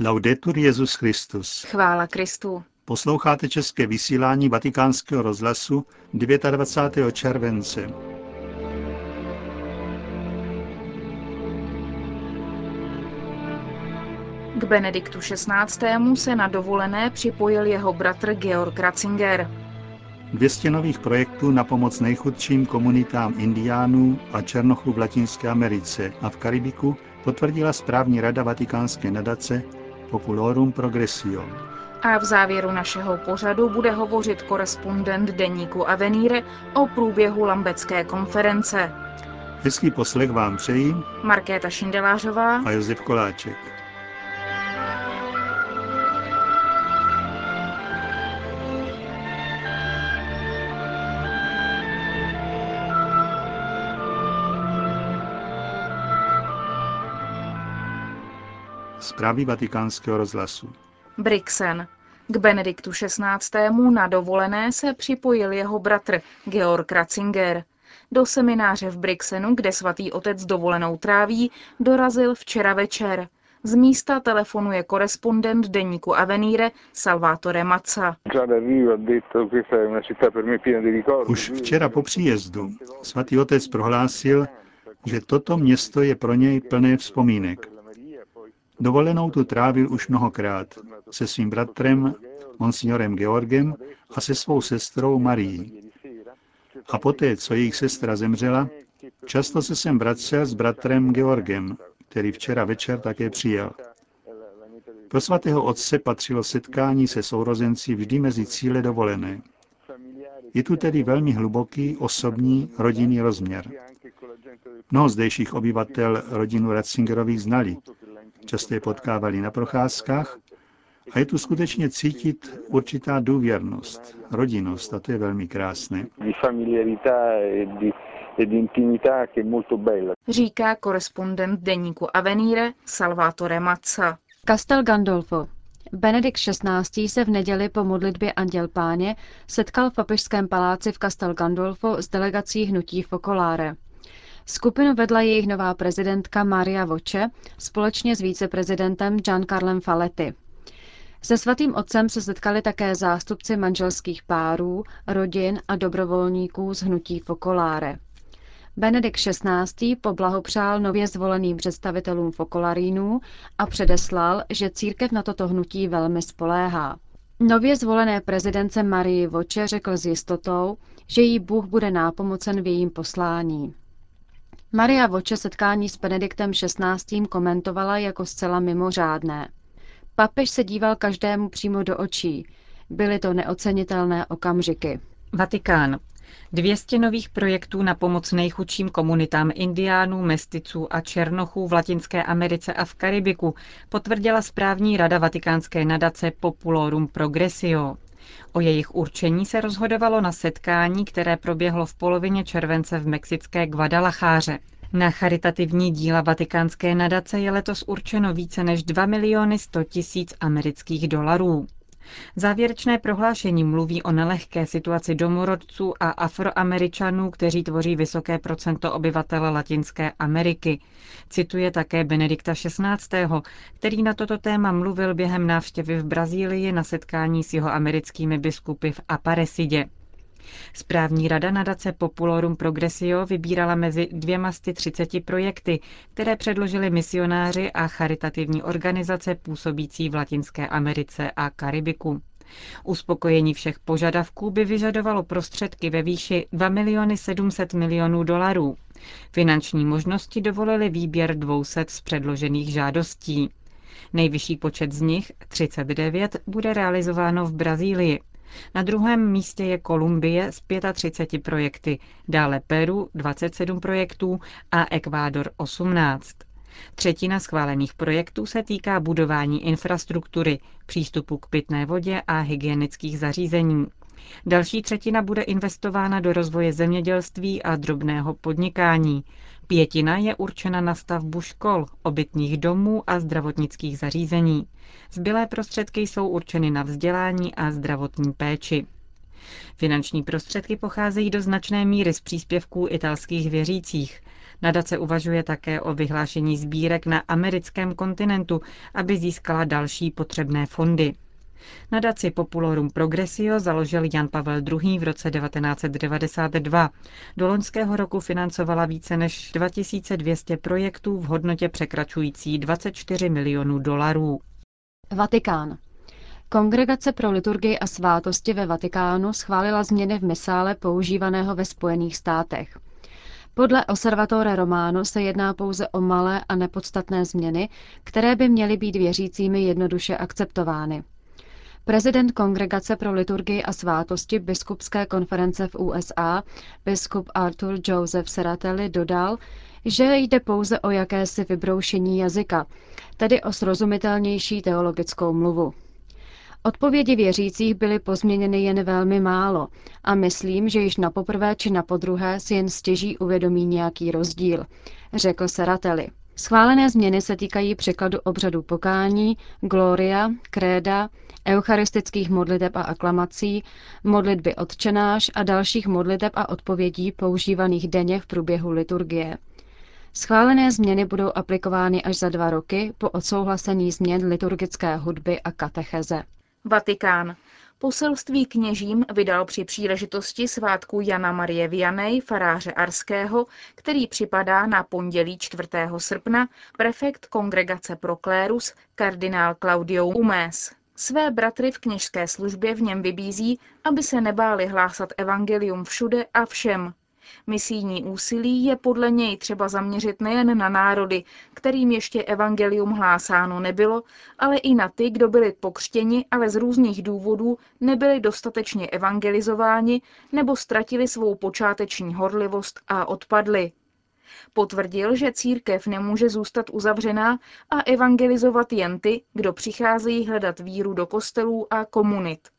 Laudetur Jezus Christus. Chvála Kristu. Posloucháte české vysílání Vatikánského rozhlasu 29. července. K Benediktu XVI. se na dovolené připojil jeho bratr Georg Ratzinger. 200 nových projektů na pomoc nejchudším komunitám indiánů a černochů v Latinské Americe a v Karibiku potvrdila správní rada vatikánské nadace Populorum Progressio. A v závěru našeho pořadu bude hovořit korespondent deníku Avenire o průběhu Lambecké konference. Hezký poslech vám přejí Markéta Šindelářová a Josef Koláček. Zprávy vatikánského rozhlasu. Brixen. K Benediktu XVI. na dovolené se připojil jeho bratr Georg Ratzinger. Do semináře v Brixenu, kde svatý otec dovolenou tráví, dorazil včera večer. Z místa telefonuje korespondent deníku Avenire Salvatore Mazza. Už včera po příjezdu svatý otec prohlásil, že toto město je pro něj plné vzpomínek. Dovolenou tu trávil už mnohokrát se svým bratrem, monsignorem Georgem a se svou sestrou Marií. A poté, co jejich sestra zemřela, často se sem vracel s bratrem Georgem, který včera večer také přijel. Pro svatého otce patřilo setkání se sourozenci vždy mezi cíle dovolené. Je tu tedy velmi hluboký, osobní, rodinný rozměr. Mnoho zdejších obyvatel rodinu Ratzingerových znali, často je potkávali na procházkách a je tu skutečně cítit určitá důvěrnost, rodinnost a to je velmi krásné. Říká korespondent deníku Avenire Salvatore Mazza. Castel Gandolfo. Benedikt XVI. se v neděli po modlitbě Anděl Páně setkal v papežském paláci v Castel Gandolfo s delegací hnutí Focolare. Skupinu vedla jejich nová prezidentka Maria Voce společně s víceprezidentem Giancarlem Faletti. Se svatým otcem se setkali také zástupci manželských párů, rodin a dobrovolníků z hnutí Focolare. Benedikt XVI. poblahopřál nově zvoleným představitelům Focolarínů a předeslal, že církev na toto hnutí velmi spoléhá. Nově zvolené prezidence Marii Voče řekl s jistotou, že jí Bůh bude nápomocen v jejím poslání. Maria Voče setkání s Benediktem XVI. komentovala jako zcela mimořádné. Papež se díval každému přímo do očí. Byly to neocenitelné okamžiky. Vatikán. 200 nových projektů na pomoc nejchudším komunitám indiánů, mesticů a černochů v Latinské Americe a v Karibiku potvrdila správní rada vatikánské nadace Populorum Progressio. O jejich určení se rozhodovalo na setkání, které proběhlo v polovině července v mexické Guadalacháře. Na charitativní díla vatikánské nadace je letos určeno více než 2 miliony 100 tisíc amerických dolarů. Závěrečné prohlášení mluví o nelehké situaci domorodců a afroameričanů, kteří tvoří vysoké procento obyvatele Latinské Ameriky. Cituje také Benedikta XVI., který na toto téma mluvil během návštěvy v Brazílii na setkání s jeho americkými biskupy v Aparesidě. Správní rada nadace Populorum Progressio vybírala mezi dvěma z 30 projekty, které předložili misionáři a charitativní organizace působící v Latinské Americe a Karibiku. Uspokojení všech požadavků by vyžadovalo prostředky ve výši 2 miliony 700 milionů dolarů. Finanční možnosti dovolily výběr 200 z předložených žádostí. Nejvyšší počet z nich, 39, bude realizováno v Brazílii. Na druhém místě je Kolumbie s 35 projekty, dále Peru 27 projektů a Ekvádor 18. Třetina schválených projektů se týká budování infrastruktury, přístupu k pitné vodě a hygienických zařízení. Další třetina bude investována do rozvoje zemědělství a drobného podnikání. Pětina je určena na stavbu škol, obytných domů a zdravotnických zařízení. Zbylé prostředky jsou určeny na vzdělání a zdravotní péči. Finanční prostředky pocházejí do značné míry z příspěvků italských věřících. Nadace uvažuje také o vyhlášení sbírek na americkém kontinentu, aby získala další potřebné fondy. Nadaci Populorum Progressio založil Jan Pavel II. v roce 1992. Do loňského roku financovala více než 2200 projektů v hodnotě překračující 24 milionů dolarů. Vatikán. Kongregace pro liturgii a svátosti ve Vatikánu schválila změny v misále používaného ve Spojených státech. Podle Observatore Romano se jedná pouze o malé a nepodstatné změny, které by měly být věřícími jednoduše akceptovány. Prezident Kongregace pro liturgii a svátosti biskupské konference v USA, biskup Arthur Joseph Seratelli, dodal, že jde pouze o jakési vybroušení jazyka, tedy o srozumitelnější teologickou mluvu. Odpovědi věřících byly pozměněny jen velmi málo a myslím, že již na poprvé či na podruhé si jen stěží uvědomí nějaký rozdíl, řekl Seratelli. Schválené změny se týkají překladu obřadu pokání, gloria, kréda, eucharistických modliteb a aklamací, modlitby odčenáš a dalších modliteb a odpovědí používaných denně v průběhu liturgie. Schválené změny budou aplikovány až za dva roky po odsouhlasení změn liturgické hudby a katecheze. Vatikán. Poselství kněžím vydal při příležitosti svátku Jana Marie Vianej, faráře Arského, který připadá na pondělí 4. srpna, prefekt Kongregace pro klérus, kardinál Claudio Umés. Své bratry v kněžské službě v něm vybízí, aby se nebáli hlásat evangelium všude a všem, Misijní úsilí je podle něj třeba zaměřit nejen na národy, kterým ještě evangelium hlásáno nebylo, ale i na ty, kdo byli pokřtěni, ale z různých důvodů nebyli dostatečně evangelizováni nebo ztratili svou počáteční horlivost a odpadli. Potvrdil, že církev nemůže zůstat uzavřená a evangelizovat jen ty, kdo přicházejí hledat víru do kostelů a komunit.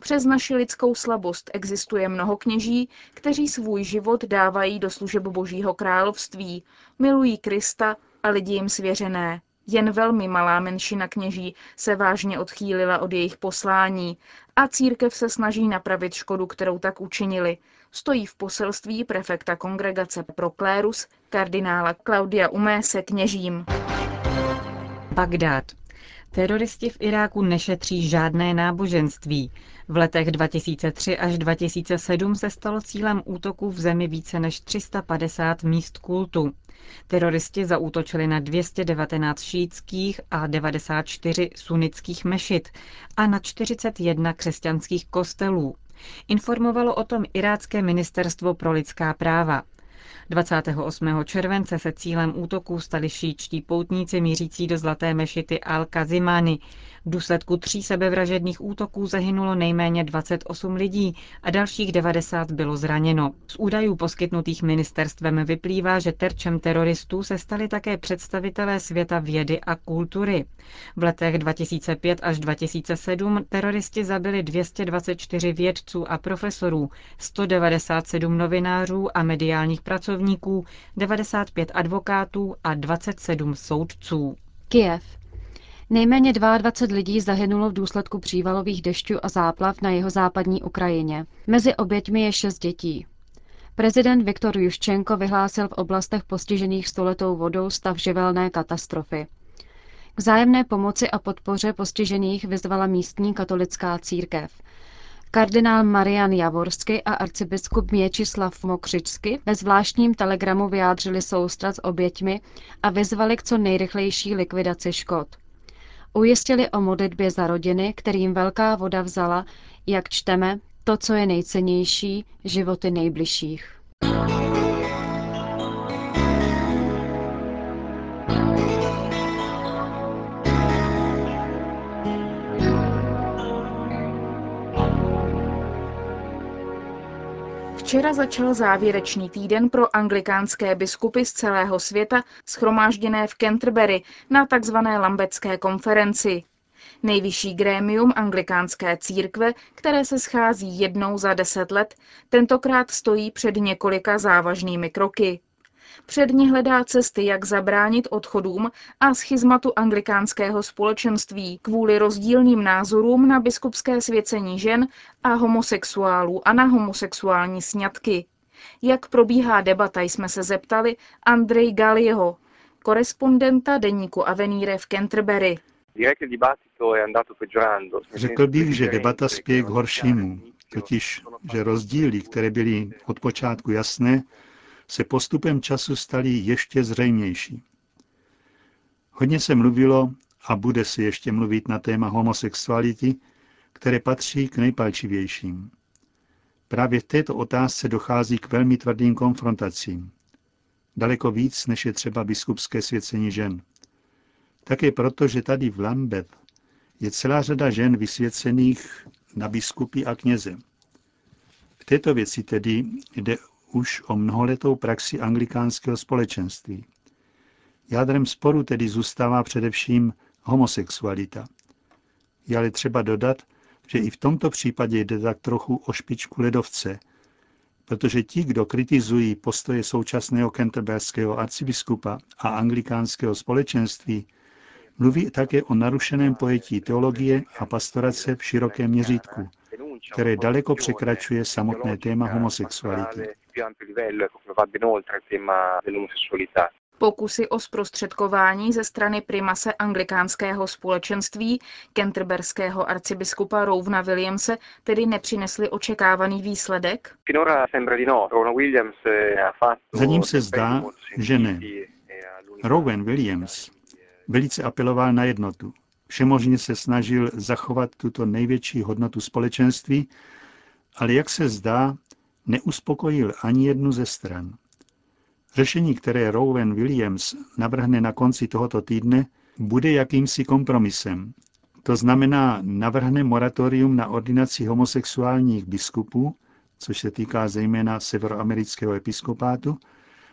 Přes naši lidskou slabost existuje mnoho kněží, kteří svůj život dávají do služeb Božího království, milují Krista a lidi jim svěřené. Jen velmi malá menšina kněží se vážně odchýlila od jejich poslání a církev se snaží napravit škodu, kterou tak učinili. Stojí v poselství prefekta kongregace pro klérus kardinála Claudia Umése kněžím. Bagdád. Teroristi v Iráku nešetří žádné náboženství. V letech 2003 až 2007 se stalo cílem útoků v zemi více než 350 míst kultu. Teroristi zaútočili na 219 šítských a 94 sunnických mešit a na 41 křesťanských kostelů. Informovalo o tom irácké ministerstvo pro lidská práva. 28. července se cílem útoků stali šíčtí poutníci mířící do zlaté mešity Al-Kazimani. V důsledku tří sebevražedných útoků zahynulo nejméně 28 lidí a dalších 90 bylo zraněno. Z údajů poskytnutých ministerstvem vyplývá, že terčem teroristů se stali také představitelé světa vědy a kultury. V letech 2005 až 2007 teroristi zabili 224 vědců a profesorů, 197 novinářů a mediálních pracovníků, 95 advokátů a 27 soudců. Kiev. Nejméně 22 lidí zahynulo v důsledku přívalových dešťů a záplav na jeho západní Ukrajině. Mezi oběťmi je šest dětí. Prezident Viktor Juščenko vyhlásil v oblastech postižených stoletou vodou stav živelné katastrofy. K zájemné pomoci a podpoře postižených vyzvala místní katolická církev. Kardinál Marian Javorsky a arcibiskup Měčislav Mokřičsky ve zvláštním telegramu vyjádřili soustrat s oběťmi a vyzvali k co nejrychlejší likvidaci škod. Ujistili o modlitbě za rodiny, kterým velká voda vzala, jak čteme, to, co je nejcennější, životy nejbližších. Včera začal závěrečný týden pro anglikánské biskupy z celého světa schromážděné v Canterbury na tzv. Lambecké konferenci. Nejvyšší grémium anglikánské církve, které se schází jednou za deset let, tentokrát stojí před několika závažnými kroky. Předně hledá cesty, jak zabránit odchodům a schizmatu anglikánského společenství kvůli rozdílným názorům na biskupské svěcení žen a homosexuálů a na homosexuální sňatky. Jak probíhá debata, jsme se zeptali Andrej Galieho, korespondenta deníku Avenire v Canterbury. Řekl bych, že debata spěje k horšímu, totiž, že rozdíly, které byly od počátku jasné, se postupem času staly ještě zřejmější. Hodně se mluvilo a bude se ještě mluvit na téma homosexuality, které patří k nejpalčivějším. Právě v této otázce dochází k velmi tvrdým konfrontacím. Daleko víc, než je třeba biskupské svěcení žen. Také proto, že tady v Lambeth je celá řada žen vysvěcených na biskupy a kněze. V této věci tedy jde už o mnoholetou praxi anglikánského společenství. Jádrem sporu tedy zůstává především homosexualita. Je ale třeba dodat, že i v tomto případě jde tak trochu o špičku ledovce, protože ti, kdo kritizují postoje současného kenterberského arcibiskupa a anglikánského společenství, mluví také o narušeném pojetí teologie a pastorace v širokém měřítku, které daleko překračuje samotné téma homosexuality. Pokusy o zprostředkování ze strany primase anglikánského společenství kenterberského arcibiskupa Rouvna Williamse tedy nepřinesly očekávaný výsledek? Zatím se zdá, že ne. Rowan Williams velice apeloval na jednotu. Všemožně se snažil zachovat tuto největší hodnotu společenství, ale jak se zdá, neuspokojil ani jednu ze stran. Řešení, které Rowan Williams navrhne na konci tohoto týdne, bude jakýmsi kompromisem. To znamená, navrhne moratorium na ordinaci homosexuálních biskupů, což se týká zejména severoamerického episkopátu,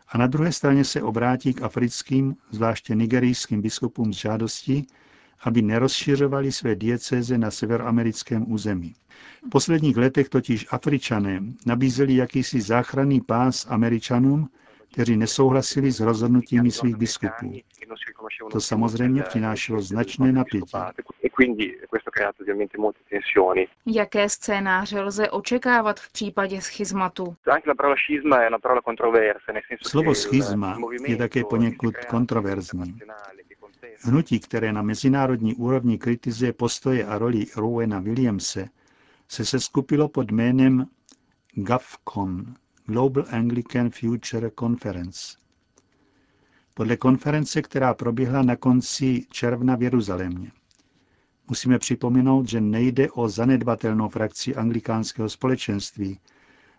a na druhé straně se obrátí k africkým, zvláště nigerijským biskupům s žádostí, aby nerozšiřovali své diecéze na severoamerickém území. V posledních letech totiž Afričané nabízeli jakýsi záchranný pás Američanům, kteří nesouhlasili s rozhodnutími svých biskupů. To samozřejmě přinášelo značné napětí. Jaké scénáře lze očekávat v případě schizmatu? Slovo schizma je také poněkud kontroverzní. Hnutí, které na mezinárodní úrovni kritizuje postoje a roli Rowena Williamse, se seskupilo pod jménem GAFCON, Global Anglican Future Conference. Podle konference, která proběhla na konci června v Jeruzalémě. Musíme připomenout, že nejde o zanedbatelnou frakci anglikánského společenství,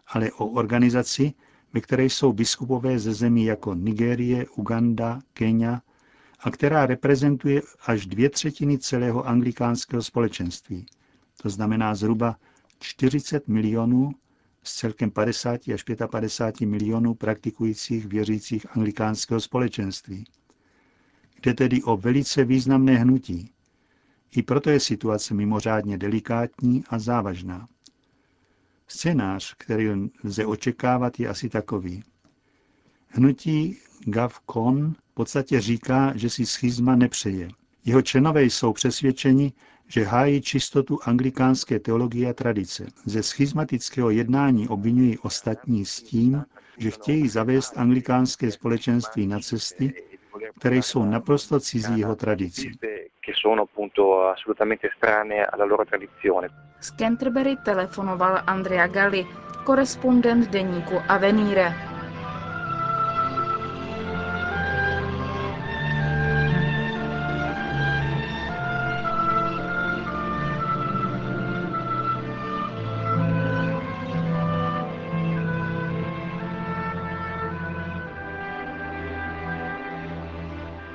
ale o organizaci, ve které jsou biskupové ze zemí jako Nigérie, Uganda, Kenia a která reprezentuje až dvě třetiny celého anglikánského společenství. To znamená zhruba 40 milionů z celkem 50 až 55 milionů praktikujících věřících anglikánského společenství. Jde tedy o velice významné hnutí. I proto je situace mimořádně delikátní a závažná. Scénář, který lze očekávat, je asi takový. Hnutí GAVCON v podstatě říká, že si schizma nepřeje. Jeho členové jsou přesvědčeni, že hájí čistotu anglikánské teologie a tradice. Ze schizmatického jednání obvinují ostatní s tím, že chtějí zavést anglikánské společenství na cesty, které jsou naprosto cizí jeho tradici. Z Canterbury telefonoval Andrea Galli, korespondent deníku Avenire.